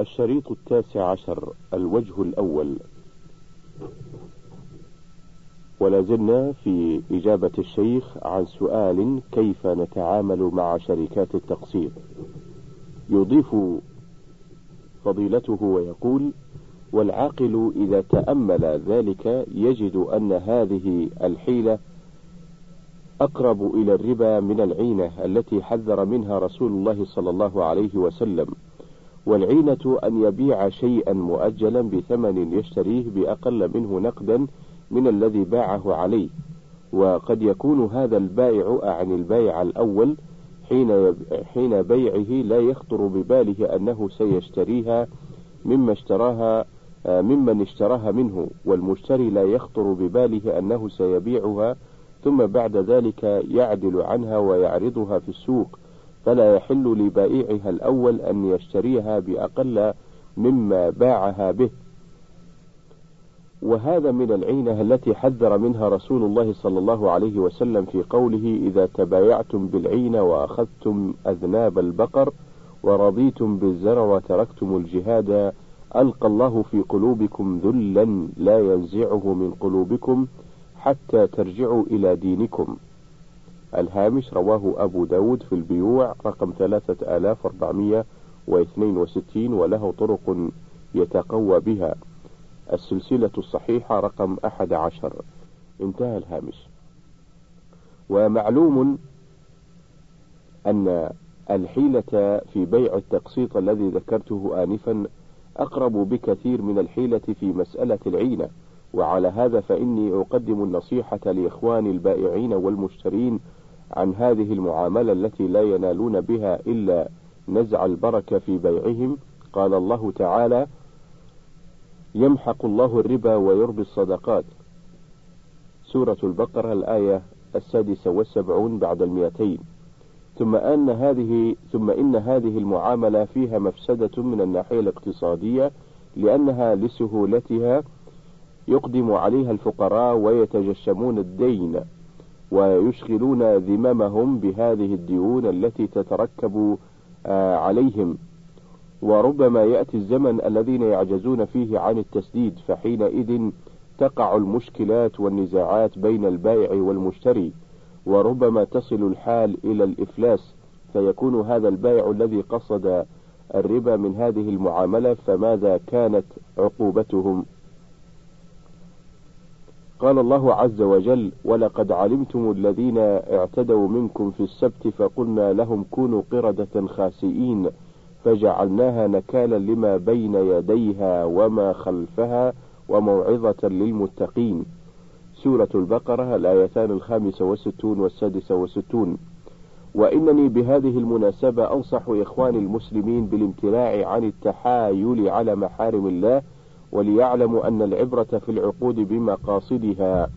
الشريط التاسع عشر الوجه الأول. ولا زلنا في إجابة الشيخ عن سؤال كيف نتعامل مع شركات التقسيط. يضيف فضيلته ويقول والعاقل إذا تأمل ذلك يجد أن هذه الحيلة أقرب إلى الربا من العينة التي حذر منها رسول الله صلى الله عليه وسلم. والعينة أن يبيع شيئا مؤجلا بثمن يشتريه بأقل منه نقدا من الذي باعه عليه. وقد يكون هذا البائع عن البائع الأول حين حين بيعه لا يخطر بباله أنه سيشتريها مما اشتراها ممن اشتراها منه والمشتري لا يخطر بباله أنه سيبيعها ثم بعد ذلك يعدل عنها ويعرضها في السوق. فلا يحل لبائعها الأول أن يشتريها بأقل مما باعها به. وهذا من العينة التي حذر منها رسول الله صلى الله عليه وسلم في قوله إذا تبايعتم بالعينة وأخذتم أذناب البقر ورضيتم بالزرع وتركتم الجهاد ألقى الله في قلوبكم ذلا لا ينزعه من قلوبكم حتى ترجعوا إلى دينكم. الهامش رواه أبو داود في البيوع رقم ثلاثة آلاف أربعمية واثنين وستين وله طرق يتقوى بها. السلسلة الصحيحة رقم أحد عشر. انتهى الهامش. ومعلوم أن الحيلة في بيع التقسيط الذي ذكرته آنفا أقرب بكثير من الحيلة في مسألة العينة. وعلى هذا فإني أقدم النصيحة لإخواني البائعين والمشترين عن هذه المعاملة التي لا ينالون بها إلا نزع البركة في بيعهم. قال الله تعالى يمحق الله الربا ويربي الصدقات. سورة البقرة الآية السادسة والسبعون بعد المئتين. ثم أن هذه ثم إن هذه المعاملة فيها مفسدة من الناحية الاقتصادية لأنها لسهولتها يقدم عليها الفقراء ويتجشمون الدين. ويشغلون ذممهم بهذه الديون التي تتركب آه، عليهم. وربما يأتي الزمن الذين يعجزون فيه عن التسديد فحينئذ تقع المشكلات والنزاعات بين البائع والمشتري وربما تصل الحال إلى الإفلاس. فيكون هذا البائع الذي قصد الربا من هذه المعاملة فماذا كانت عقوبتهم؟ قال الله عز وجل ولقد علمتم الذين اعتدوا منكم في السبت فقلنا لهم كونوا قردة خاسئين فجعلناها نكالا لما بين يديها وما خلفها وموعظة للمتقين. سورة البقرة الآيتان الخامسة والستون والسادسة والستون. وإنني بهذه المناسبة أنصح إخواني المسلمين بالامتناع عن التحايل على محارم الله وليعلموا أن العبرة في العقود بمقاصدها.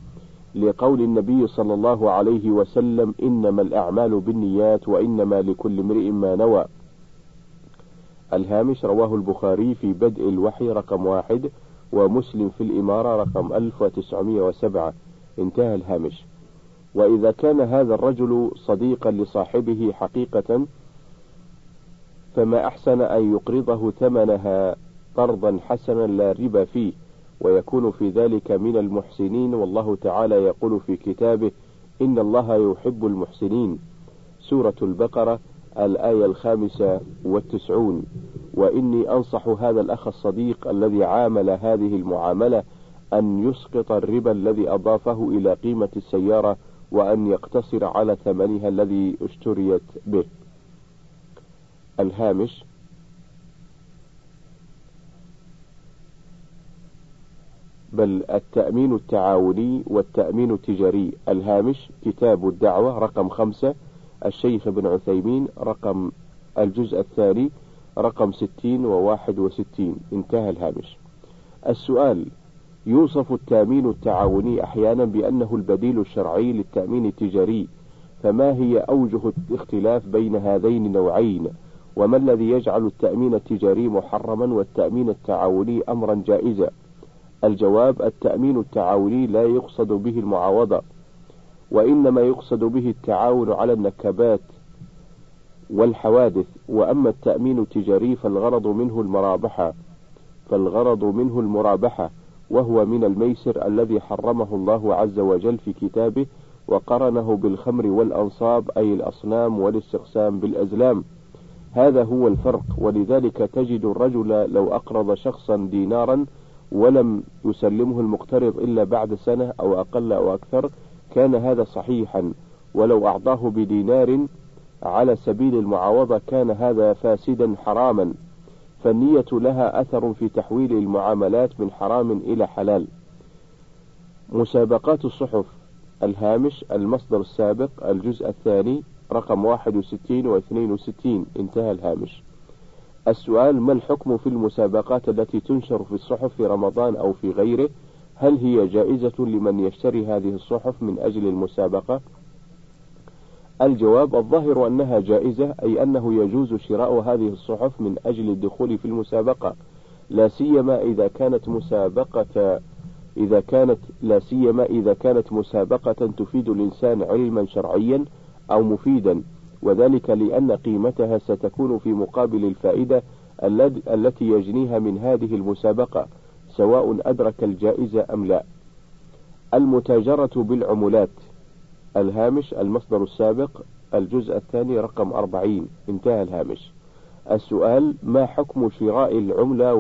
لقول النبي صلى الله عليه وسلم إنما الأعمال بالنيات وإنما لكل امرئ ما نوى. الهامش رواه البخاري في بدء الوحي رقم واحد ومسلم في الإمارة رقم 1907 انتهى الهامش. وإذا كان هذا الرجل صديقا لصاحبه حقيقة فما أحسن أن يقرضه ثمنها. قرضا حسنا لا ربا فيه ويكون في ذلك من المحسنين والله تعالى يقول في كتابه إن الله يحب المحسنين. سورة البقرة الآية الخامسة والتسعون. وإني أنصح هذا الأخ الصديق الذي عامل هذه المعاملة أن يسقط الربا الذي أضافه إلى قيمة السيارة وأن يقتصر على ثمنها الذي اشتريت به. الهامش بل التأمين التعاوني والتأمين التجاري. الهامش كتاب الدعوة رقم خمسة الشيخ ابن عثيمين رقم الجزء الثاني رقم ستين وواحد وستين. انتهى الهامش. السؤال يوصف التأمين التعاوني أحيانا بأنه البديل الشرعي للتأمين التجاري فما هي أوجه الاختلاف بين هذين النوعين؟ وما الذي يجعل التأمين التجاري محرما والتأمين التعاوني أمرا جائزا؟ الجواب التأمين التعاوني لا يقصد به المعاوضة وإنما يقصد به التعاون على النكبات والحوادث. وأما التأمين التجاري فالغرض منه المرابحة فالغرض منه المرابحة وهو من الميسر الذي حرمه الله عز وجل في كتابه وقرنه بالخمر والأنصاب أي الأصنام والاستقسام بالأزلام. هذا هو الفرق. ولذلك تجد الرجل لو أقرض شخصا دينارا ولم يسلمه المقترض إلا بعد سنة أو أقل أو أكثر كان هذا صحيحا. ولو أعطاه بدينار على سبيل المعاوضة كان هذا فاسدا حراما. فالنية لها أثر في تحويل المعاملات من حرام إلى حلال. مسابقات الصحف. الهامش المصدر السابق الجزء الثاني رقم 61 و 62 انتهى الهامش. السؤال ما الحكم في المسابقات التي تنشر في الصحف في رمضان أو في غيره؟ هل هي جائزة لمن يشتري هذه الصحف من أجل المسابقة؟ الجواب الظاهر أنها جائزة أي أنه يجوز شراء هذه الصحف من أجل الدخول في المسابقة. لا سيما إذا كانت مسابقة إذا كانت لا سيما إذا كانت مسابقة تفيد الإنسان علما شرعيا أو مفيدا. وذلك لأن قيمتها ستكون في مقابل الفائدة التي يجنيها من هذه المسابقة سواء أدرك الجائزة أم لا. المتاجرة بالعملات. الهامش المصدر السابق الجزء الثاني رقم أربعين. انتهى الهامش. السؤال ما حكم شراء العملة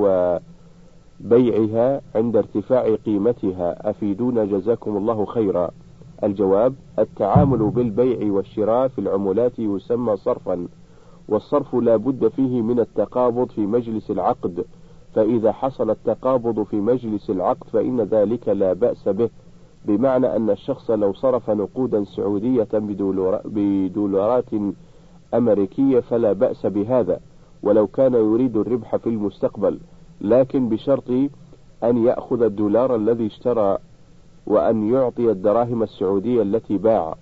وبيعها عند ارتفاع قيمتها؟ أفيدونا جزاكم الله خيرا. الجواب التعامل بالبيع والشراء في العملات يسمى صرفا والصرف لا بد فيه من التقابض في مجلس العقد فإذا حصل التقابض في مجلس العقد فإن ذلك لا بأس به بمعنى أن الشخص لو صرف نقودا سعودية بدولارات أمريكية فلا بأس بهذا ولو كان يريد الربح في المستقبل لكن بشرط أن يأخذ الدولار الذي اشترى وأن يعطي الدراهم السعودية التي باع.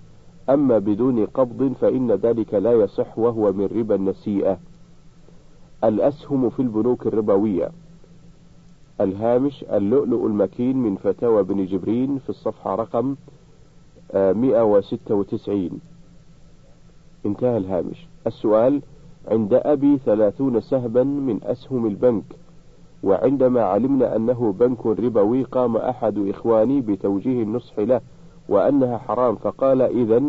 أما بدون قبض فإن ذلك لا يصح وهو من ربا النسيئة. الأسهم في البنوك الربوية. الهامش اللؤلؤ المكين من فتاوى بن جبرين في الصفحة رقم 196 آه، انتهى الهامش. السؤال عند أبي ثلاثون سهبا من أسهم البنك. وعندما علمنا أنه بنك ربوي قام أحد إخواني بتوجيه النصح له وأنها حرام فقال إذا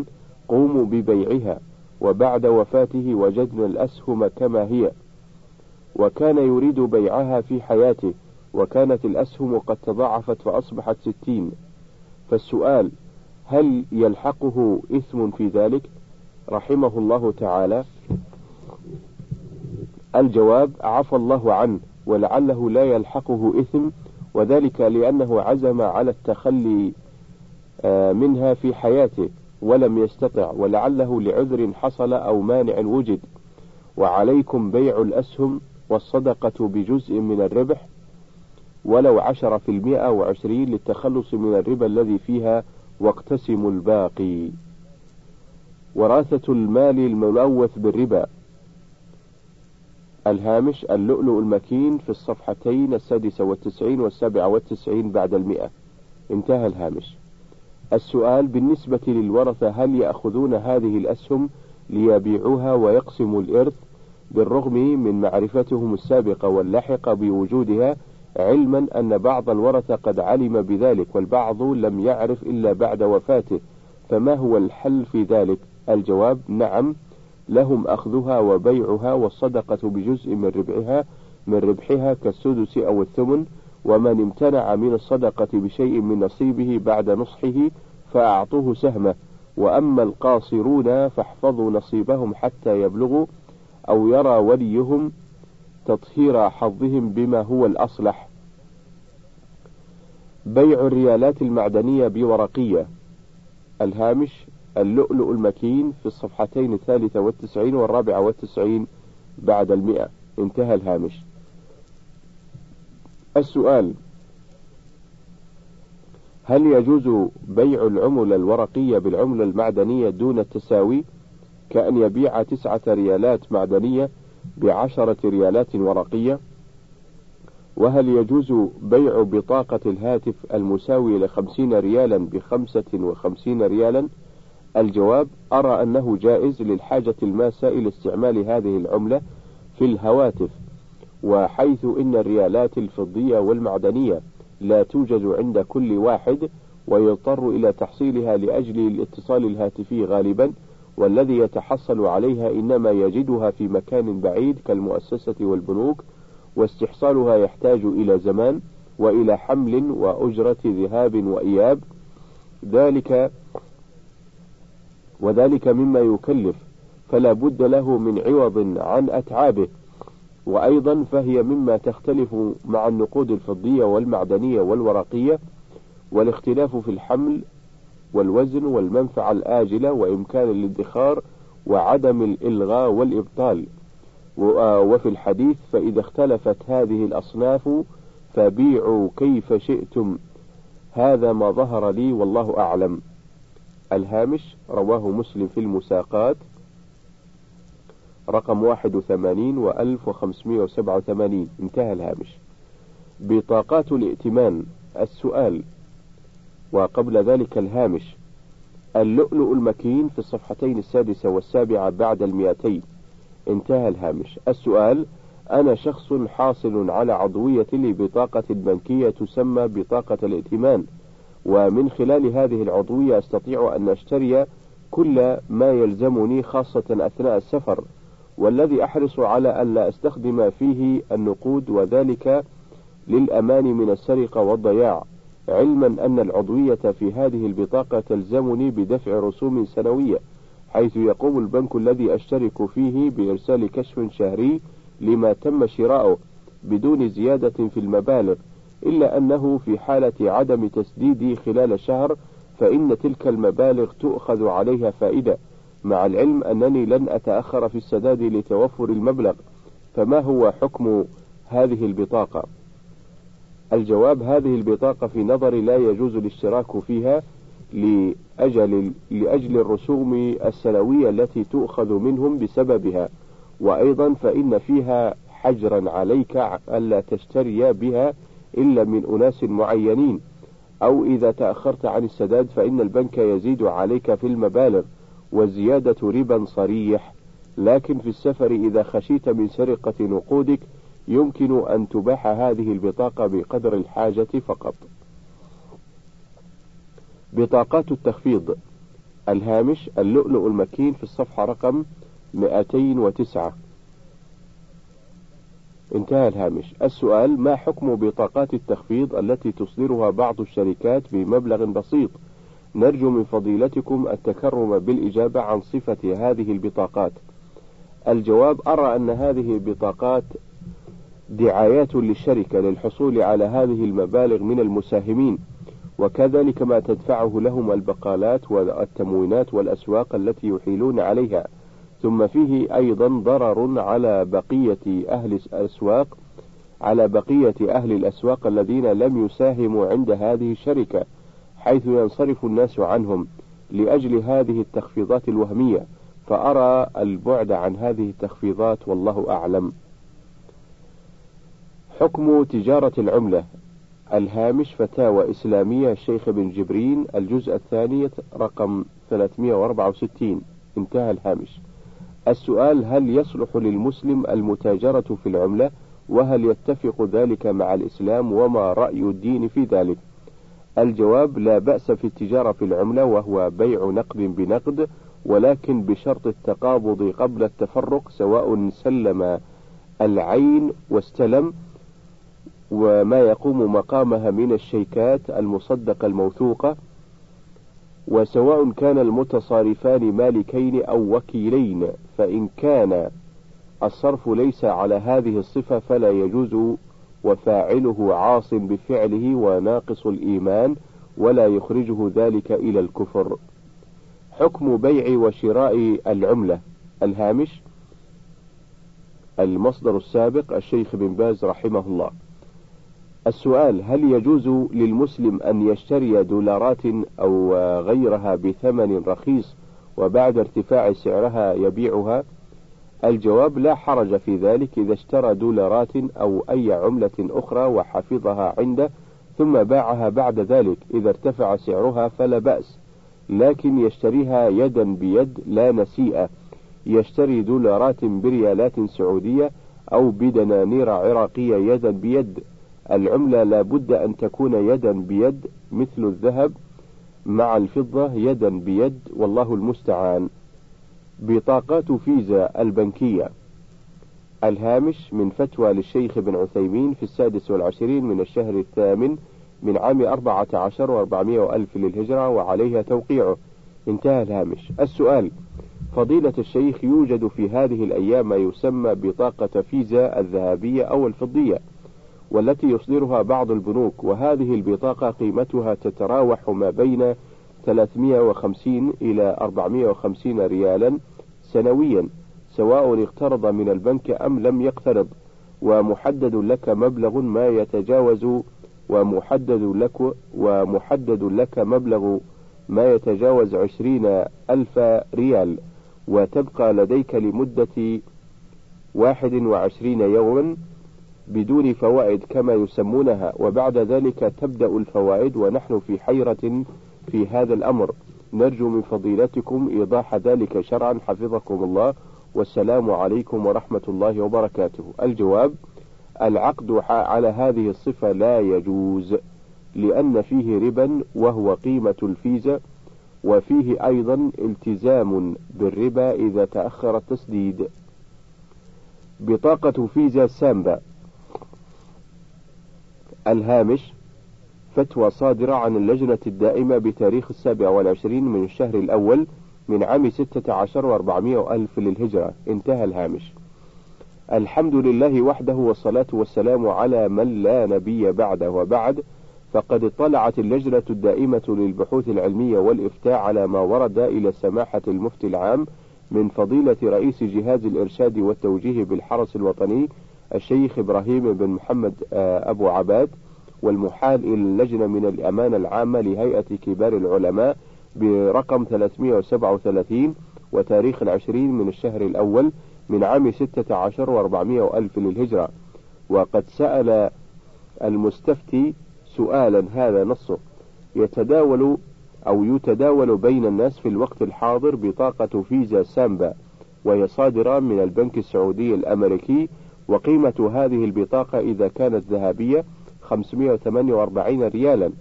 قوموا ببيعها. وبعد وفاته وجدنا الأسهم كما هي. وكان يريد بيعها في حياته وكانت الأسهم قد تضاعفت فأصبحت ستين. فالسؤال هل يلحقه إثم في ذلك؟ رحمه الله تعالى. الجواب عفى الله عنه. ولعله لا يلحقه إثم وذلك لأنه عزم على التخلي آه، منها في حياته ولم يستطع ولعله لعذر حصل أو مانع وجد. وعليكم بيع الأسهم والصدقة بجزء من الربح ولو عشر في المئة وعشرين للتخلص من الربا الذي فيها واقتسموا الباقي. وراثة المال الملوث بالربا. الهامش اللؤلؤ المكين في الصفحتين السادسة والتسعين والسابعة والتسعين بعد المئة. انتهى الهامش. السؤال بالنسبة للورثة هل يأخذون هذه الأسهم ليبيعوها ويقسموا الإرث بالرغم من معرفتهم السابقة واللاحقة بوجودها علما أن بعض الورثة قد علم بذلك والبعض لم يعرف إلا بعد وفاته فما هو الحل في ذلك؟ الجواب نعم لهم أخذها وبيعها والصدقة بجزء من ربعها من ربحها كالسدس أو الثمن ومن امتنع من الصدقة بشيء من نصيبه بعد نصحه فأعطوه سهمه. وأما القاصرون فاحفظوا نصيبهم حتى يبلغوا أو يرى وليهم تطهير حظهم بما هو الأصلح. بيع الريالات المعدنية بورقية. الهامش اللؤلؤ المكين في الصفحتين الثالثة والتسعين والرابعة والتسعين بعد المئة. انتهى الهامش. السؤال هل يجوز بيع العملة الورقية بالعملة المعدنية دون التساوي؟ كأن يبيع تسعة ريالات معدنية بعشرة ريالات ورقية. وهل يجوز بيع بطاقة الهاتف المساوية لخمسين ريالا بخمسة وخمسين ريالا؟ الجواب أرى أنه جائز للحاجة الماسة إلى استعمال هذه العملة في الهواتف وحيث إن الريالات الفضية والمعدنية لا توجد عند كل واحد ويضطر إلى تحصيلها لأجل الاتصال الهاتفي غالبا والذي يتحصل عليها إنما يجدها في مكان بعيد كالمؤسسة والبنوك واستحصالها يحتاج إلى زمان وإلى حمل وأجرة ذهاب وإياب. ذلك وذلك مما يكلف فلا بد له من عوض عن أتعابه. وأيضا فهي مما تختلف مع النقود الفضية والمعدنية والورقية والاختلاف في الحمل والوزن والمنفعة الآجلة وإمكان الادخار وعدم الإلغاء والإبطال. وفي الحديث فإذا اختلفت هذه الأصناف فبيعوا كيف شئتم. هذا ما ظهر لي والله أعلم. الهامش رواه مسلم في المساقات رقم واحد وثمانين وألف وخمسمائة وسبعة وثمانين. انتهى الهامش. بطاقات الائتمان السؤال. وقبل ذلك الهامش. اللؤلؤ المكين في الصفحتين السادسة والسابعة بعد المئتين. انتهى الهامش. السؤال. أنا شخص حاصل على عضوية لبطاقة بنكية تسمى بطاقة الائتمان. ومن خلال هذه العضوية أستطيع أن أشتري كل ما يلزمني خاصة أثناء السفر والذي أحرص على أن لا أستخدم فيه النقود وذلك للأمان من السرقة والضياع. علما أن العضوية في هذه البطاقة تلزمني بدفع رسوم سنوية حيث يقوم البنك الذي أشترك فيه بإرسال كشف شهري لما تم شراؤه بدون زيادة في المبالغ. إلا أنه في حالة عدم تسديدي خلال شهر فإن تلك المبالغ تؤخذ عليها فائدة مع العلم أنني لن أتأخر في السداد لتوفر المبلغ. فما هو حكم هذه البطاقة؟ الجواب هذه البطاقة في نظري لا يجوز الاشتراك فيها لأجل, لأجل الرسوم السنوية التي تؤخذ منهم بسببها. وأيضا فإن فيها حجرا عليك ألا تشتري بها إلا من أناس معينين أو إذا تأخرت عن السداد فإن البنك يزيد عليك في المبالغ والزيادة ربا صريح. لكن في السفر إذا خشيت من سرقة نقودك يمكن أن تباح هذه البطاقة بقدر الحاجة فقط. بطاقات التخفيض. الهامش اللؤلؤ المكين في الصفحة رقم 209 انتهى الهامش. السؤال ما حكم بطاقات التخفيض التي تصدرها بعض الشركات بمبلغ بسيط؟ نرجو من فضيلتكم التكرم بالإجابة عن صفة هذه البطاقات. الجواب أرى أن هذه البطاقات دعايات للشركة للحصول على هذه المبالغ من المساهمين وكذلك ما تدفعه لهم البقالات والتموينات والأسواق التي يحيلون عليها. ثم فيه أيضا ضرر على بقية أهل الأسواق على بقية أهل الأسواق الذين لم يساهموا عند هذه الشركة حيث ينصرف الناس عنهم لأجل هذه التخفيضات الوهمية. فأرى البعد عن هذه التخفيضات والله أعلم. حكم تجارة العملة الهامش فتاوى إسلامية الشيخ بن جبرين الجزء الثاني رقم 364 انتهى الهامش. السؤال هل يصلح للمسلم المتاجرة في العملة وهل يتفق ذلك مع الإسلام وما رأي الدين في ذلك؟ الجواب لا بأس في التجارة في العملة وهو بيع نقد بنقد ولكن بشرط التقابض قبل التفرق سواء سلم العين واستلم وما يقوم مقامها من الشيكات المصدقة الموثوقة وسواء كان المتصارفان مالكين أو وكيلين فإن كان الصرف ليس على هذه الصفة فلا يجوز وفاعله عاص بفعله وناقص الإيمان ولا يخرجه ذلك إلى الكفر. حكم بيع وشراء العملة. الهامش المصدر السابق الشيخ بن باز رحمه الله. السؤال هل يجوز للمسلم أن يشتري دولارات أو غيرها بثمن رخيص وبعد ارتفاع سعرها يبيعها؟ الجواب لا حرج في ذلك إذا اشترى دولارات أو أي عملة أخرى وحفظها عنده ثم باعها بعد ذلك. إذا ارتفع سعرها فلا بأس لكن يشتريها يدا بيد لا نسيئة. يشتري دولارات بريالات سعودية أو بدنانير عراقية يدا بيد. العملة لا بد أن تكون يدا بيد مثل الذهب مع الفضة يدا بيد والله المستعان. بطاقات فيزا البنكية. الهامش من فتوى للشيخ بن عثيمين في السادس والعشرين من الشهر الثامن من عام أربعة عشر وأربعمائة ألف للهجرة وعليها توقيعه. انتهى الهامش. السؤال فضيلة الشيخ يوجد في هذه الأيام ما يسمى بطاقة فيزا الذهبية أو الفضية؟ والتي يصدرها بعض البنوك وهذه البطاقة قيمتها تتراوح ما بين 350 إلى 450 ريالا سنويا سواء اقترض من البنك أم لم يقترض ومحدد لك مبلغ ما يتجاوز ومحدد لك ومحدد لك مبلغ ما يتجاوز عشرين ألف ريال وتبقى لديك لمدة واحد وعشرين يوما بدون فوائد كما يسمونها وبعد ذلك تبدأ الفوائد ونحن في حيرة في هذا الأمر. نرجو من فضيلتكم إيضاح ذلك شرعا حفظكم الله والسلام عليكم ورحمة الله وبركاته. الجواب العقد على هذه الصفة لا يجوز لأن فيه ربا وهو قيمة الفيزا وفيه أيضا التزام بالربا إذا تأخر التسديد. بطاقة فيزا سامبا الهامش فتوى صادرة عن اللجنة الدائمة بتاريخ السابع والعشرين من الشهر الأول من عام ستة عشر وأربعمائة ألف للهجرة. انتهى الهامش. الحمد لله وحده والصلاة والسلام على من لا نبي بعده وبعد فقد اطلعت اللجنة الدائمة للبحوث العلمية والإفتاء على ما ورد إلى سماحة المفتي العام من فضيلة رئيس جهاز الإرشاد والتوجيه بالحرس الوطني الشيخ إبراهيم بن محمد آه، أبو عباد والمحال إلى اللجنة من الأمانة العامة لهيئة كبار العلماء برقم 337 وتاريخ العشرين من الشهر الأول من عام ستة عشر وأربعمائة ألف للهجرة. وقد سأل المستفتي سؤالا هذا نصه يتداول أو يتداول بين الناس في الوقت الحاضر بطاقة فيزا سامبا وهي صادرة من البنك السعودي الأمريكي وقيمة هذه البطاقة إذا كانت ذهبية 548 ريالا.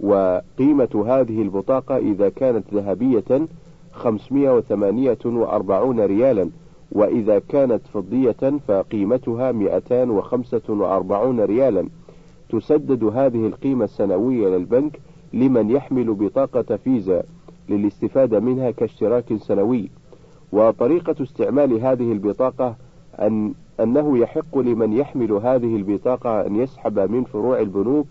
وقيمة هذه البطاقة إذا كانت ذهبية 548 ريالا. وإذا كانت فضية فقيمتها 245 ريالا. تسدد هذه القيمة السنوية للبنك لمن يحمل بطاقة فيزا للاستفادة منها كاشتراك سنوي. وطريقة استعمال هذه البطاقة أن أنه يحق لمن يحمل هذه البطاقة أن يسحب من فروع البنوك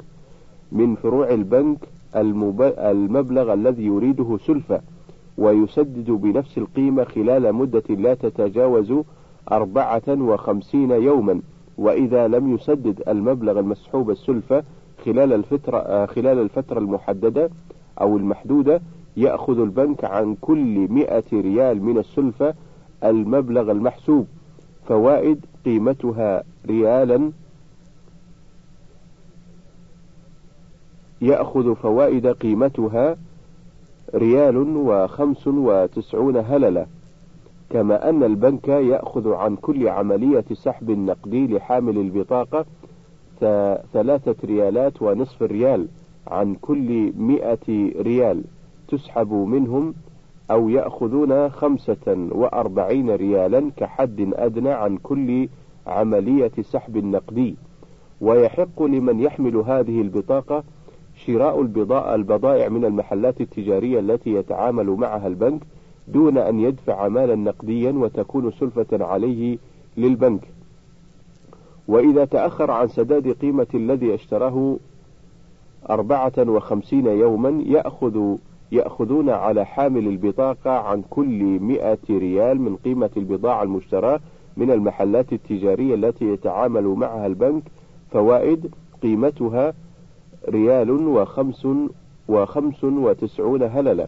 من فروع البنك المبلغ الذي يريده سلفة ويسدد بنفس القيمة خلال مدة لا تتجاوز أربعة وخمسين يوما. وإذا لم يسدد المبلغ المسحوب السلفة خلال الفترة خلال الفترة المحددة أو المحدودة يأخذ البنك عن كل مئة ريال من السلفة المبلغ المحسوب فوائد قيمتها ريالا. يأخذ فوائد قيمتها ريال وخمس وتسعون هللة. كما أن البنك يأخذ عن كل عملية سحب نقدي لحامل البطاقة ثلاثة ريالات ونصف ريال عن كل مئة ريال. تسحب منهم أو يأخذون خمسة وأربعين ريالا كحد أدنى عن كل عملية سحب نقدي. ويحق لمن يحمل هذه البطاقة شراء البضائع من المحلات التجارية التي يتعامل معها البنك دون أن يدفع مالا نقديا وتكون سلفة عليه للبنك. وإذا تأخر عن سداد قيمة الذي اشتراه أربعة وخمسين يوما يأخذ يأخذون على حامل البطاقة عن كل مئة ريال من قيمة البضاعة المشتراة من المحلات التجارية التي يتعامل معها البنك فوائد قيمتها ريال وخمس وخمس وتسعون هللة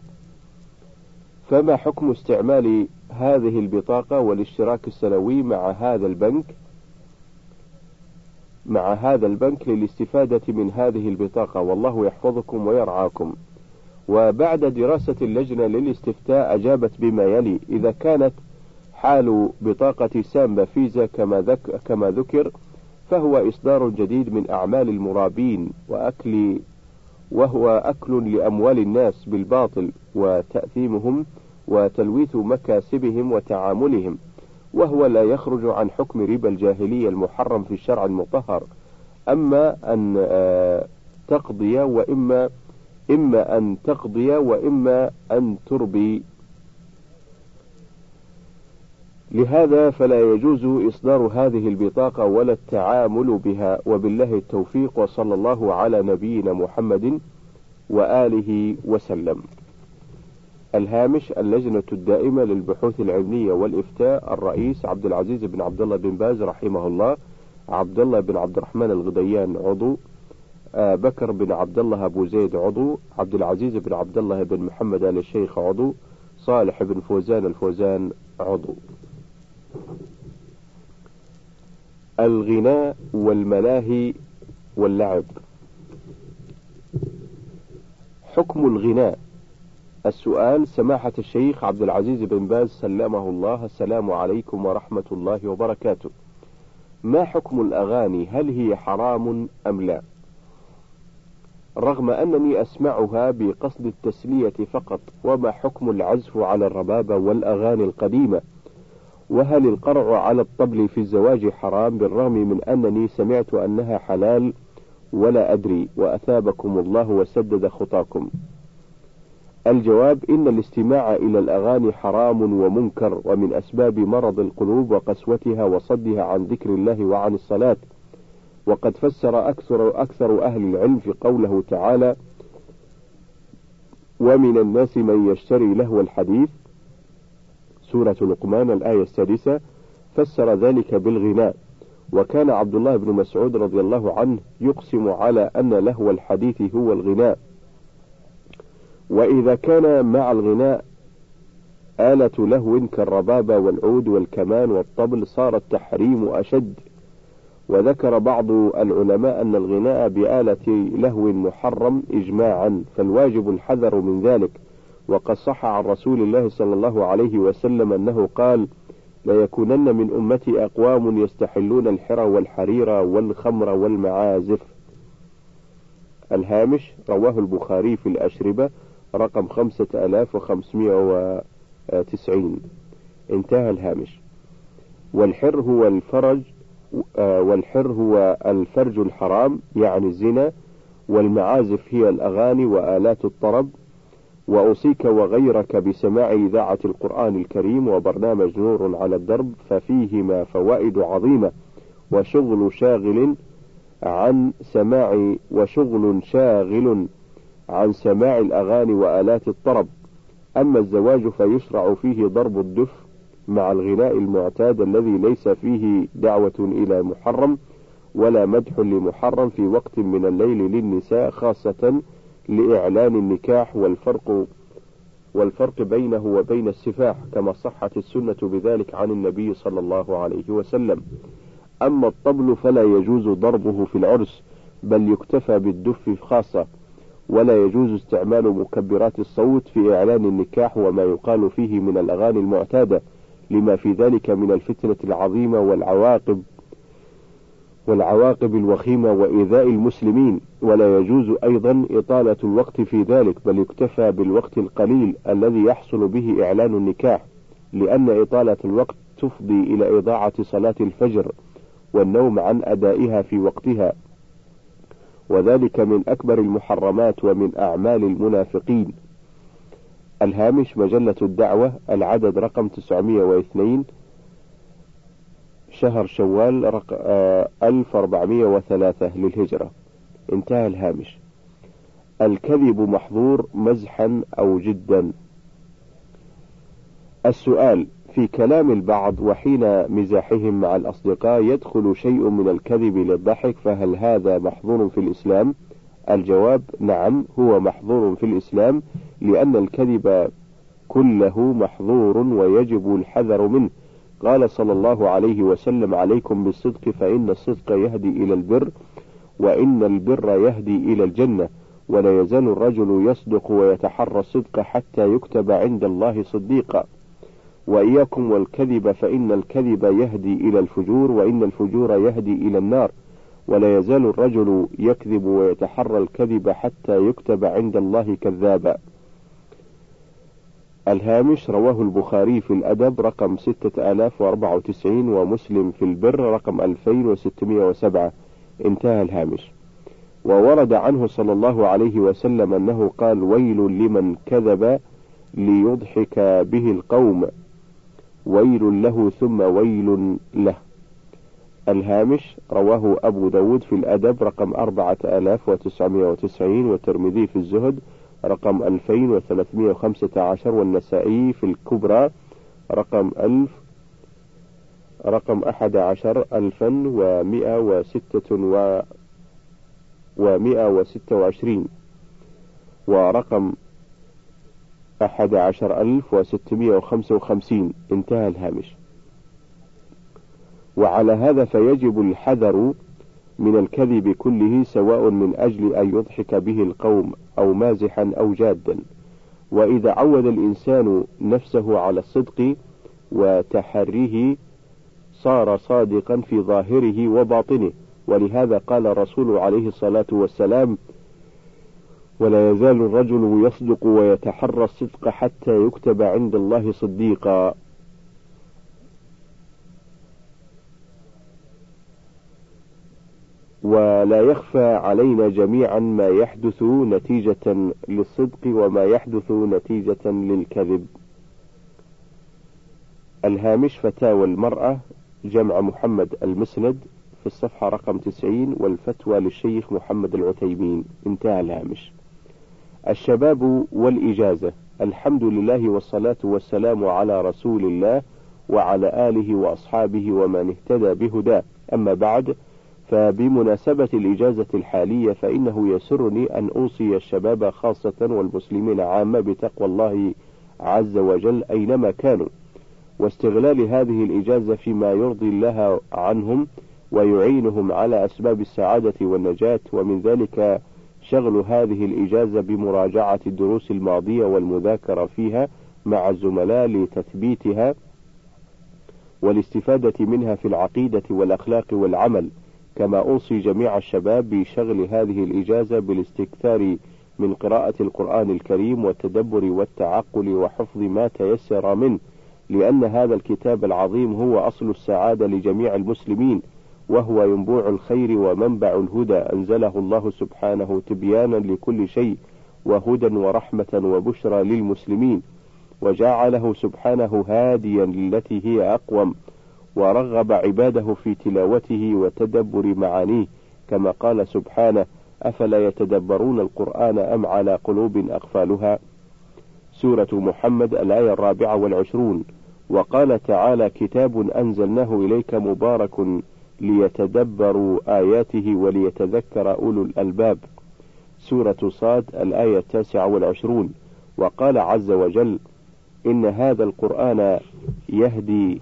فما حكم استعمال هذه البطاقة والاشتراك السنوي مع هذا البنك؟ مع هذا البنك للاستفادة من هذه البطاقة. والله يحفظكم ويرعاكم. وبعد دراسة اللجنة للاستفتاء أجابت بما يلي إذا كانت حال بطاقة سامبا فيزا كما, ذك كما ذكر فهو إصدار جديد من أعمال المرابين وأكل وهو أكل لأموال الناس بالباطل وتأثيمهم وتلويث مكاسبهم وتعاملهم وهو لا يخرج عن حكم ربا الجاهلية المحرم في الشرع المطهر أما أن آه، تقضي وإما إما أن تقضي وإما أن تربي لهذا فلا يجوز إصدار هذه البطاقة ولا التعامل بها وبالله التوفيق وصلى الله على نبينا محمد وآله وسلم. الهامش اللجنة الدائمة للبحوث العلمية والإفتاء الرئيس عبد العزيز بن عبد الله بن باز رحمه الله عبد الله بن عبد الرحمن الغديان عضو بكر بن عبد الله أبو زيد عضو عبد العزيز بن عبد الله بن محمد آل الشيخ عضو صالح بن فوزان الفوزان عضو. الغناء والملاهي واللعب. حكم الغناء. السؤال سماحة الشيخ عبد العزيز بن باز سلمه الله السلام عليكم ورحمة الله وبركاته. ما حكم الأغاني؟ هل هي حرام أم لا؟ رغم أنني أسمعها بقصد التسلية فقط وما حكم العزف على الربابة والأغاني القديمة؟ وهل القرع على الطبل في الزواج حرام بالرغم من أنني سمعت أنها حلال؟ ولا أدري وأثابكم الله وسدد خطاكم. الجواب إن الاستماع إلى الأغاني حرام ومنكر ومن أسباب مرض القلوب وقسوتها وصدها عن ذكر الله وعن الصلاة. وقد فسر أكثر, أكثر أهل العلم في قوله تعالى ومن الناس من يشتري لهو الحديث. سورة لقمان الآية السادسة فسر ذلك بالغناء. وكان عبد الله بن مسعود رضي الله عنه يقسم على أن لهو الحديث هو الغناء. وإذا كان مع الغناء آلة لهو كالربابة والعود والكمان والطبل صار التحريم أشد. وذكر بعض العلماء أن الغناء بآلة لهو محرم إجماعا فالواجب الحذر من ذلك. وقد صح عن رسول الله صلى الله عليه وسلم أنه قال ليكونن من أمتي أقوام يستحلون الحرى والحرير والخمر والمعازف. الهامش رواه البخاري في الأشربة رقم خمسة آلاف وخمسمائة وتسعين. انتهى الهامش. والحر هو الفرج والحر هو الفرج الحرام يعني الزنا والمعازف هي الأغاني وآلات الطرب. وأوصيك وغيرك بسماع إذاعة القرآن الكريم وبرنامج نور على الدرب ففيهما فوائد عظيمة وشغل شاغل عن سماع وشغل شاغل عن سماع الأغاني وآلات الطرب. أما الزواج فيشرع فيه ضرب الدف مع الغناء المعتاد الذي ليس فيه دعوة إلى محرم ولا مدح لمحرم في وقت من الليل للنساء خاصة لإعلان النكاح والفرق والفرق بينه وبين السفاح كما صحت السنة بذلك عن النبي صلى الله عليه وسلم. أما الطبل فلا يجوز ضربه في العرس بل يكتفى بالدف خاصة ولا يجوز استعمال مكبرات الصوت في إعلان النكاح وما يقال فيه من الأغاني المعتادة. لما في ذلك من الفتنة العظيمة والعواقب والعواقب الوخيمة وإيذاء المسلمين. ولا يجوز أيضا إطالة الوقت في ذلك بل يكتفى بالوقت القليل الذي يحصل به إعلان النكاح لأن إطالة الوقت تفضي إلى إضاعة صلاة الفجر والنوم عن أدائها في وقتها. وذلك من أكبر المحرمات ومن أعمال المنافقين. الهامش مجلة الدعوة العدد رقم 902 شهر شوال رق... 1403 آه، للهجرة. انتهى الهامش. الكذب محظور مزحا أو جدا. السؤال في كلام البعض وحين مزاحهم مع الأصدقاء يدخل شيء من الكذب للضحك فهل هذا محظور في الإسلام؟ الجواب نعم هو محظور في الإسلام لأن الكذب كله محظور ويجب الحذر منه. قال صلى الله عليه وسلم عليكم بالصدق فإن الصدق يهدي إلى البر وإن البر يهدي إلى الجنة. ولا يزال الرجل يصدق ويتحرى الصدق حتى يكتب عند الله صديقا. وإياكم والكذب فإن الكذب يهدي إلى الفجور وإن الفجور يهدي إلى النار. ولا يزال الرجل يكذب ويتحرى الكذب حتى يكتب عند الله كذابا. الهامش رواه البخاري في الأدب رقم 6094 ومسلم في البر رقم 2607 انتهى الهامش. وورد عنه صلى الله عليه وسلم أنه قال ويل لمن كذب ليضحك به القوم. ويل له ثم ويل له. الهامش رواه أبو داود في الأدب رقم أربعة آلاف وتسعمائة وتسعين والترمذي في الزهد رقم ألفين وثلاثمائة وخمسة عشر والنسائي في الكبرى رقم ألف رقم أحد عشر ألفا ومئة وستة و ومئة وستة وعشرين ورقم أحد عشر ألف وستمائة وخمسة وخمسين. انتهى الهامش. وعلى هذا فيجب الحذر من الكذب كله سواء من أجل أن يضحك به القوم أو مازحا أو جادا. وإذا عود الإنسان نفسه على الصدق وتحريه صار صادقا في ظاهره وباطنه. ولهذا قال الرسول عليه الصلاة والسلام ولا يزال الرجل يصدق ويتحرى الصدق حتى يكتب عند الله صديقا. ولا يخفى علينا جميعا ما يحدث نتيجة للصدق وما يحدث نتيجة للكذب. الهامش فتاوى المرأة جمع محمد المسند في الصفحة رقم 90 والفتوى للشيخ محمد العتيمين انتهى الهامش. الشباب والإجازة الحمد لله والصلاة والسلام على رسول الله وعلى آله وأصحابه ومن اهتدى بهداه أما بعد فبمناسبة الإجازة الحالية فإنه يسرني أن أوصي الشباب خاصة والمسلمين عامة بتقوى الله عز وجل أينما كانوا واستغلال هذه الإجازة فيما يرضي الله عنهم ويعينهم على أسباب السعادة والنجاة ومن ذلك شغل هذه الإجازة بمراجعة الدروس الماضية والمذاكرة فيها مع الزملاء لتثبيتها والاستفادة منها في العقيدة والأخلاق والعمل. كما أوصي جميع الشباب بشغل هذه الإجازة بالاستكثار من قراءة القرآن الكريم والتدبر والتعقل وحفظ ما تيسر منه لأن هذا الكتاب العظيم هو أصل السعادة لجميع المسلمين وهو ينبوع الخير ومنبع الهدى. أنزله الله سبحانه تبيانا لكل شيء وهدى ورحمة وبشرى للمسلمين وجعله سبحانه هاديا للتي هي أقوم. ورغب عباده في تلاوته وتدبر معانيه كما قال سبحانه أفلا يتدبرون القرآن أم على قلوب أقفالها؟ سورة محمد الآية الرابعة والعشرون. وقال تعالى كتاب أنزلناه إليك مبارك ليتدبروا آياته وليتذكر أولو الألباب. سورة صاد الآية التاسعة والعشرون. وقال عز وجل إن هذا القرآن يهدي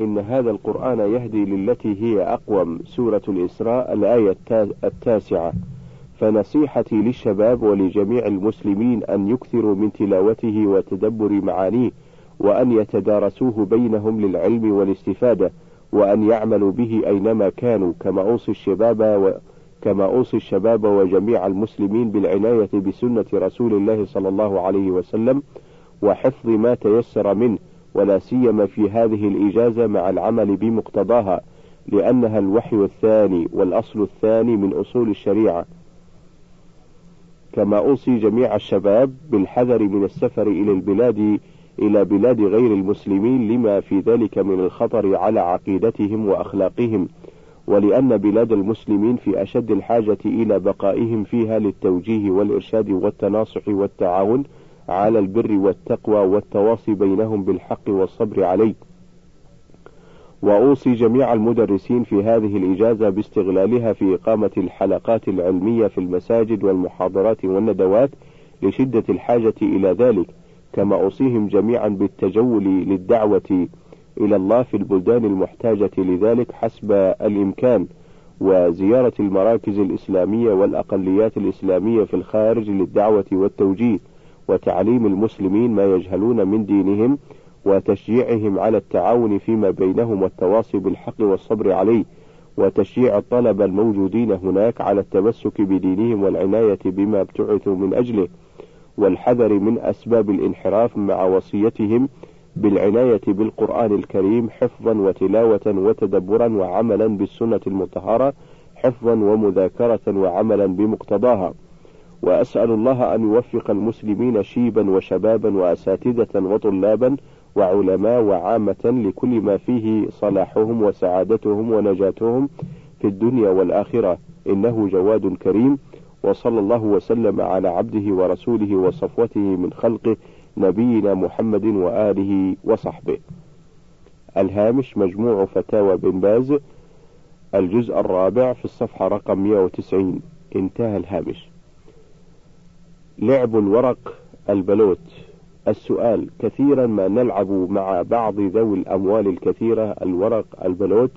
إن هذا القرآن يهدي للتي هي أقوم سورة الإسراء الآية التاسعة. فنصيحتي للشباب ولجميع المسلمين أن يكثروا من تلاوته وتدبر معانيه وأن يتدارسوه بينهم للعلم والاستفادة وأن يعملوا به أينما كانوا كما أوصي الشباب و كما أوصي الشباب وجميع المسلمين بالعناية بسنة رسول الله صلى الله عليه وسلم وحفظ ما تيسر منه. ولا سيما في هذه الإجازة مع العمل بمقتضاها لأنها الوحي الثاني والأصل الثاني من أصول الشريعة. كما أوصي جميع الشباب بالحذر من السفر إلى البلاد إلى بلاد غير المسلمين لما في ذلك من الخطر على عقيدتهم وأخلاقهم ولأن بلاد المسلمين في أشد الحاجة إلى بقائهم فيها للتوجيه والإرشاد والتناصح والتعاون على البر والتقوى والتواصي بينهم بالحق والصبر عليه. وأوصي جميع المدرسين في هذه الإجازة باستغلالها في إقامة الحلقات العلمية في المساجد والمحاضرات والندوات لشدة الحاجة إلى ذلك كما أوصيهم جميعا بالتجول للدعوة إلى الله في البلدان المحتاجة لذلك حسب الإمكان وزيارة المراكز الإسلامية والأقليات الإسلامية في الخارج للدعوة والتوجيه. وتعليم المسلمين ما يجهلون من دينهم وتشجيعهم على التعاون فيما بينهم والتواصي بالحق والصبر عليه وتشجيع الطلبة الموجودين هناك على التمسك بدينهم والعناية بما ابتعثوا من أجله والحذر من أسباب الانحراف مع وصيتهم بالعناية بالقرآن الكريم حفظا وتلاوة وتدبرا وعملا بالسنة المطهرة حفظا ومذاكرة وعملا بمقتضاها. وأسأل الله أن يوفق المسلمين شيبا وشبابا وأساتذة وطلابا وعلماء وعامة لكل ما فيه صلاحهم وسعادتهم ونجاتهم في الدنيا والآخرة. إنه جواد كريم. وصلى الله وسلم على عبده ورسوله وصفوته من خلقه نبينا محمد وآله وصحبه. الهامش مجموع فتاوى بن باز. الجزء الرابع في الصفحة رقم 190 انتهى الهامش. لعب الورق البلوت السؤال كثيرا ما نلعب مع بعض ذوي الأموال الكثيرة الورق البلوت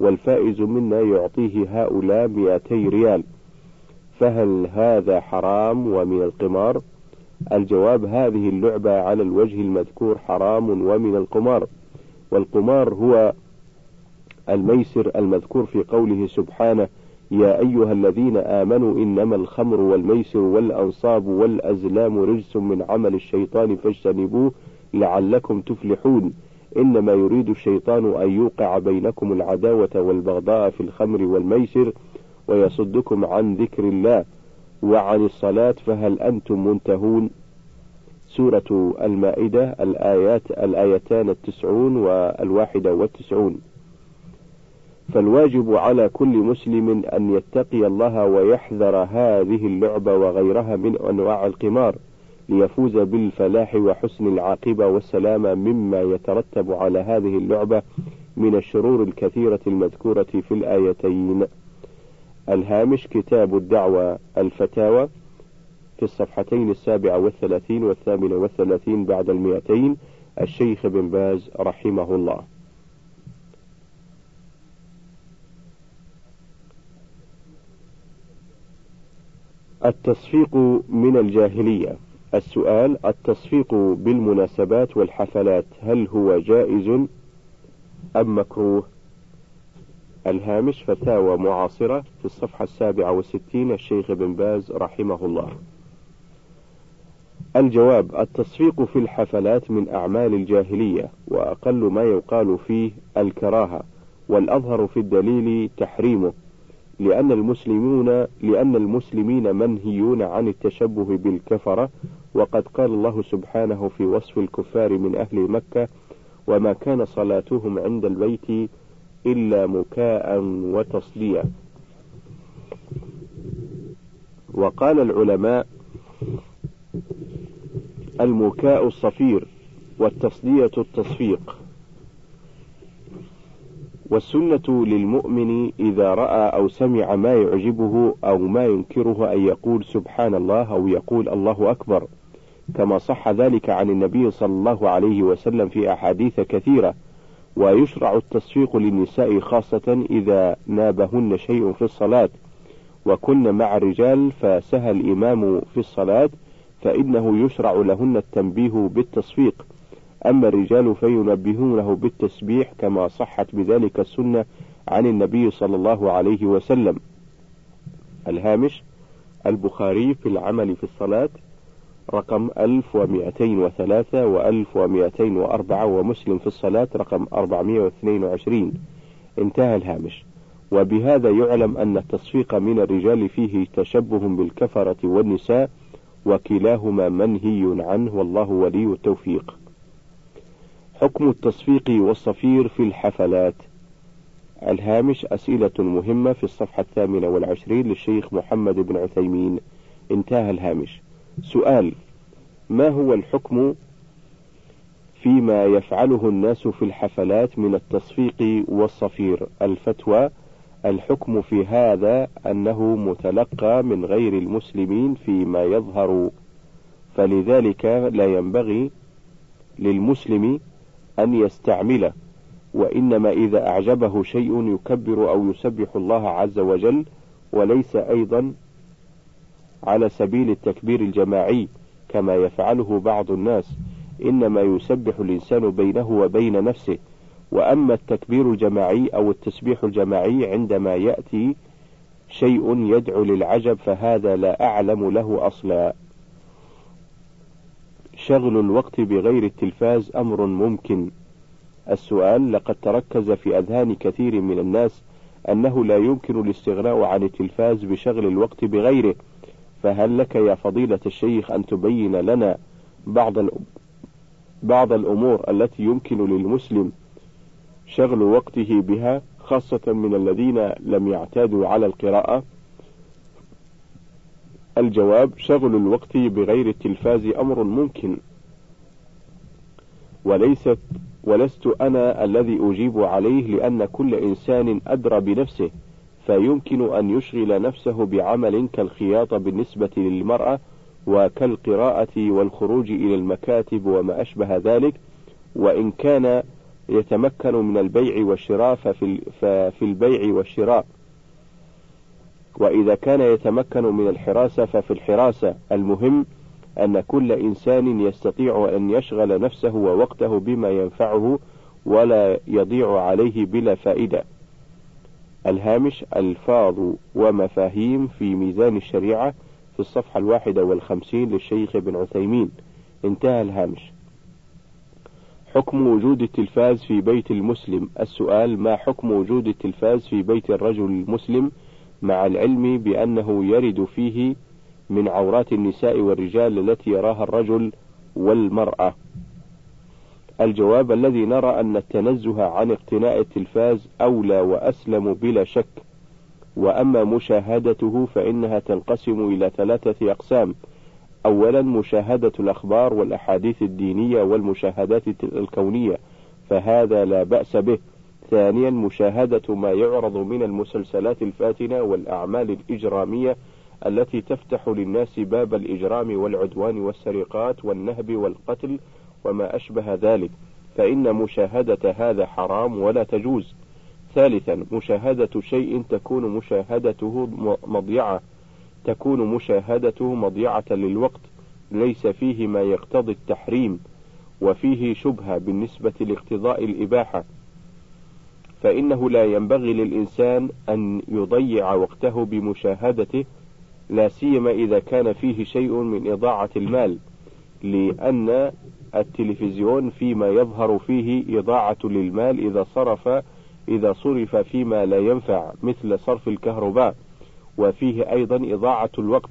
والفائز منا يعطيه هؤلاء 200 ريال. فهل هذا حرام ومن القمار؟ الجواب هذه اللعبة على الوجه المذكور حرام ومن القمار. والقمار هو الميسر المذكور في قوله سبحانه يا أيها الذين آمنوا إنما الخمر والميسر والأنصاب والأزلام رجس من عمل الشيطان فاجتنبوه لعلكم تفلحون. إنما يريد الشيطان أن يوقع بينكم العداوة والبغضاء في الخمر والميسر ويصدكم عن ذكر الله وعن الصلاة فهل أنتم منتهون؟ سورة المائدة الآيات الآيتان التسعون والواحدة والتسعون. فالواجب على كل مسلم أن يتقي الله ويحذر هذه اللعبة وغيرها من أنواع القمار ليفوز بالفلاح وحسن العاقبة والسلامة مما يترتب على هذه اللعبة من الشرور الكثيرة المذكورة في الآيتين. الهامش كتاب الدعوة الفتاوى في الصفحتين السابعة والثلاثين والثامنة والثلاثين بعد المئتين الشيخ بن باز رحمه الله. التصفيق من الجاهلية. السؤال التصفيق بالمناسبات والحفلات هل هو جائز أم مكروه؟ الهامش فتاوى معاصرة في الصفحة السابعة والستين الشيخ بن باز رحمه الله. الجواب التصفيق في الحفلات من أعمال الجاهلية وأقل ما يقال فيه الكراهة والأظهر في الدليل تحريمه. لأن المسلمون لأن المسلمين منهيون عن التشبه بالكفرة وقد قال الله سبحانه في وصف الكفار من أهل مكة وما كان صلاتهم عند البيت إلا مكاء وتصديا وقال العلماء المكاء الصفير والتصدية التصفيق والسنة للمؤمن إذا رأى أو سمع ما يعجبه أو ما ينكره أن يقول سبحان الله أو يقول الله أكبر. كما صح ذلك عن النبي صلى الله عليه وسلم في أحاديث كثيرة ويشرع التصفيق للنساء خاصة إذا نابهن شيء في الصلاة. وكن مع الرجال فسهى الإمام في الصلاة فإنه يشرع لهن التنبيه بالتصفيق. أما الرجال فينبهونه بالتسبيح كما صحت بذلك السنة عن النبي صلى الله عليه وسلم. الهامش البخاري في العمل في الصلاة رقم 1203 و 1204 ومسلم في الصلاة رقم 422 انتهى الهامش. وبهذا يعلم أن التصفيق من الرجال فيه تشبه بالكفرة والنساء وكلاهما منهي عنه والله ولي التوفيق. حكم التصفيق والصفير في الحفلات. الهامش أسئلة مهمة في الصفحة الثامنة والعشرين للشيخ محمد بن عثيمين. انتهى الهامش. سؤال ما هو الحكم فيما يفعله الناس في الحفلات من التصفيق والصفير؟ الفتوى الحكم في هذا أنه متلقى من غير المسلمين فيما يظهر. فلذلك لا ينبغي للمسلم أن يستعمله وإنما إذا أعجبه شيء يكبر أو يسبح الله عز وجل وليس أيضا على سبيل التكبير الجماعي كما يفعله بعض الناس إنما يسبح الإنسان بينه وبين نفسه. وأما التكبير الجماعي أو التسبيح الجماعي عندما يأتي شيء يدعو للعجب فهذا لا أعلم له أصلا. شغل الوقت بغير التلفاز أمر ممكن. السؤال لقد تركز في أذهان كثير من الناس أنه لا يمكن الاستغناء عن التلفاز بشغل الوقت بغيره. فهل لك يا فضيلة الشيخ أن تبين لنا بعض بعض الأمور التي يمكن للمسلم شغل وقته بها خاصة من الذين لم يعتادوا على القراءة؟ الجواب شغل الوقت بغير التلفاز أمر ممكن. وليست ولست أنا الذي أجيب عليه لأن كل إنسان أدرى بنفسه فيمكن أن يشغل نفسه بعمل كالخياطة بالنسبة للمرأة وكالقراءة والخروج إلى المكاتب وما أشبه ذلك وإن كان يتمكن من البيع والشراء ففي, البيع والشراء. وإذا كان يتمكن من الحراسة ففي الحراسة. المهم أن كل إنسان يستطيع أن يشغل نفسه ووقته بما ينفعه ولا يضيع عليه بلا فائدة. الهامش ألفاظ ومفاهيم في ميزان الشريعة في الصفحة الواحدة والخمسين للشيخ ابن عثيمين. انتهى الهامش. حكم وجود التلفاز في بيت المسلم. السؤال ما حكم وجود التلفاز في بيت الرجل المسلم؟ مع العلم بأنه يرد فيه من عورات النساء والرجال التي يراها الرجل والمرأة. الجواب الذي نرى أن التنزه عن اقتناء التلفاز أولى وأسلم بلا شك وأما مشاهدته فإنها تنقسم إلى ثلاثة أقسام. أولا مشاهدة الأخبار والأحاديث الدينية والمشاهدات الكونية فهذا لا بأس به. ثانيا مشاهدة ما يعرض من المسلسلات الفاتنة والأعمال الإجرامية التي تفتح للناس باب الإجرام والعدوان والسرقات والنهب والقتل وما أشبه ذلك. فإن مشاهدة هذا حرام ولا تجوز. ثالثا مشاهدة شيء تكون مشاهدته مضيعة. تكون مشاهدته مضيعة للوقت. ليس فيه ما يقتضي التحريم. وفيه شبهة بالنسبة لاقتضاء الإباحة. فإنه لا ينبغي للإنسان أن يضيع وقته بمشاهدته لا سيما إذا كان فيه شيء من إضاعة المال لأن التلفزيون فيما يظهر فيه إضاعة للمال إذا صرف إذا صرف فيما لا ينفع مثل صرف الكهرباء وفيه أيضا إضاعة الوقت.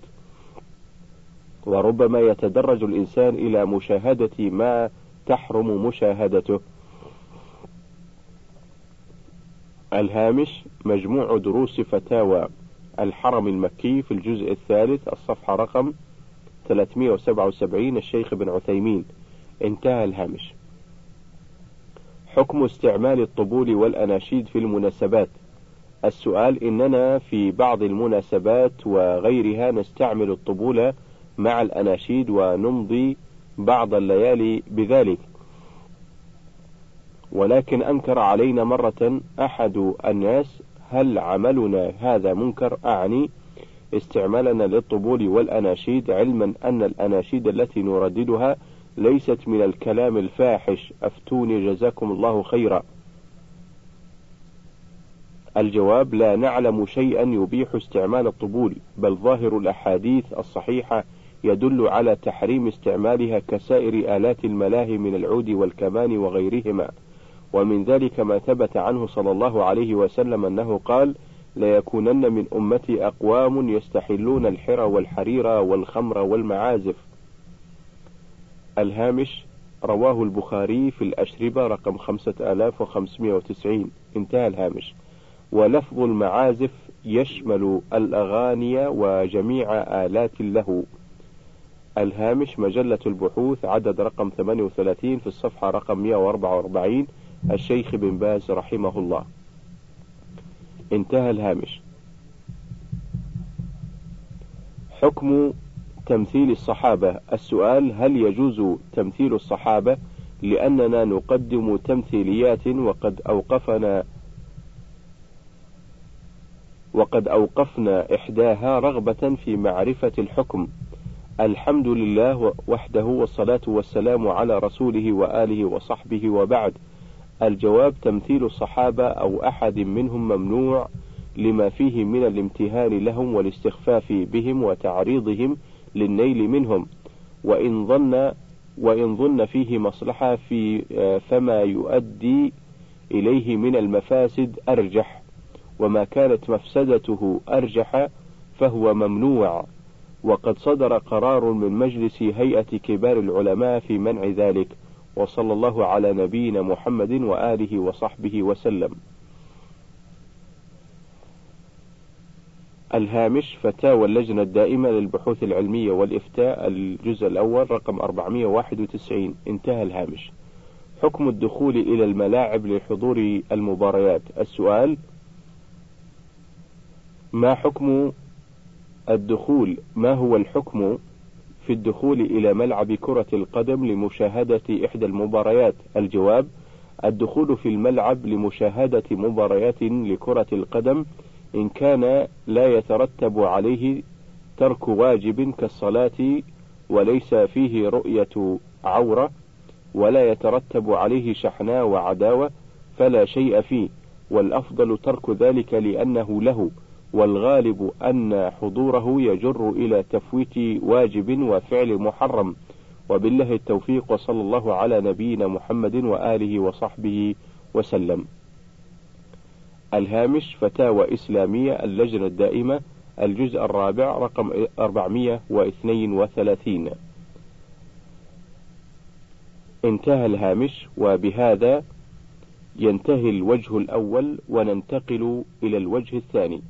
وربما يتدرج الإنسان إلى مشاهدة ما تحرم مشاهدته. الهامش مجموع دروس فتاوى الحرم المكي في الجزء الثالث الصفحة رقم 377 الشيخ ابن عثيمين. انتهى الهامش. حكم استعمال الطبول والأناشيد في المناسبات. السؤال إننا في بعض المناسبات وغيرها نستعمل الطبول مع الأناشيد ونمضي بعض الليالي بذلك. ولكن أنكر علينا مرة أحد الناس هل عملنا هذا منكر؟ أعني استعمالنا للطبول والأناشيد علما أن الأناشيد التي نرددها ليست من الكلام الفاحش. أفتوني جزاكم الله خيرا. الجواب لا نعلم شيئا يبيح استعمال الطبول بل ظاهر الأحاديث الصحيحة يدل على تحريم استعمالها كسائر آلات الملاهي من العود والكمان وغيرهما. ومن ذلك ما ثبت عنه صلى الله عليه وسلم أنه قال ليكونن من أمتي أقوام يستحلون الحر والحرير والخمر والمعازف. الهامش رواه البخاري في الأشربة رقم 5590 انتهى الهامش. ولفظ المعازف يشمل الأغاني وجميع آلات اللهو الهامش مجلة البحوث عدد رقم 38 في الصفحة رقم 144 الشيخ بن باز رحمه الله. انتهى الهامش. حكم تمثيل الصحابة. السؤال هل يجوز تمثيل الصحابة لأننا نقدم تمثيليات وقد أوقفنا وقد أوقفنا إحداها رغبة في معرفة الحكم. الحمد لله وحده والصلاة والسلام على رسوله وآله وصحبه وبعد. الجواب تمثيل الصحابة أو أحد منهم ممنوع لما فيه من الامتهان لهم والاستخفاف بهم وتعريضهم للنيل منهم وإن ظن وإن ظن فيه مصلحة في فما يؤدي إليه من المفاسد أرجح وما كانت مفسدته أرجح فهو ممنوع وقد صدر قرار من مجلس هيئة كبار العلماء في منع ذلك. وصلى الله على نبينا محمد وآله وصحبه وسلم. الهامش فتاوى اللجنة الدائمة للبحوث العلمية والإفتاء الجزء الأول رقم 491 انتهى الهامش. حكم الدخول إلى الملاعب لحضور المباريات. السؤال ما حكم الدخول؟ ما هو الحكم في الدخول إلى ملعب كرة القدم لمشاهدة إحدى المباريات. الجواب الدخول في الملعب لمشاهدة مباريات لكرة القدم إن كان لا يترتب عليه ترك واجب كالصلاة وليس فيه رؤية عورة ولا يترتب عليه شحناء وعداوة فلا شيء فيه. والأفضل ترك ذلك لأنه له والغالب أن حضوره يجر إلى تفويت واجب وفعل محرم. وبالله التوفيق وصلى الله على نبينا محمد وآله وصحبه وسلم. الهامش فتاوى إسلامية اللجنة الدائمة الجزء الرابع رقم 432 انتهى الهامش وبهذا ينتهي الوجه الأول وننتقل إلى الوجه الثاني.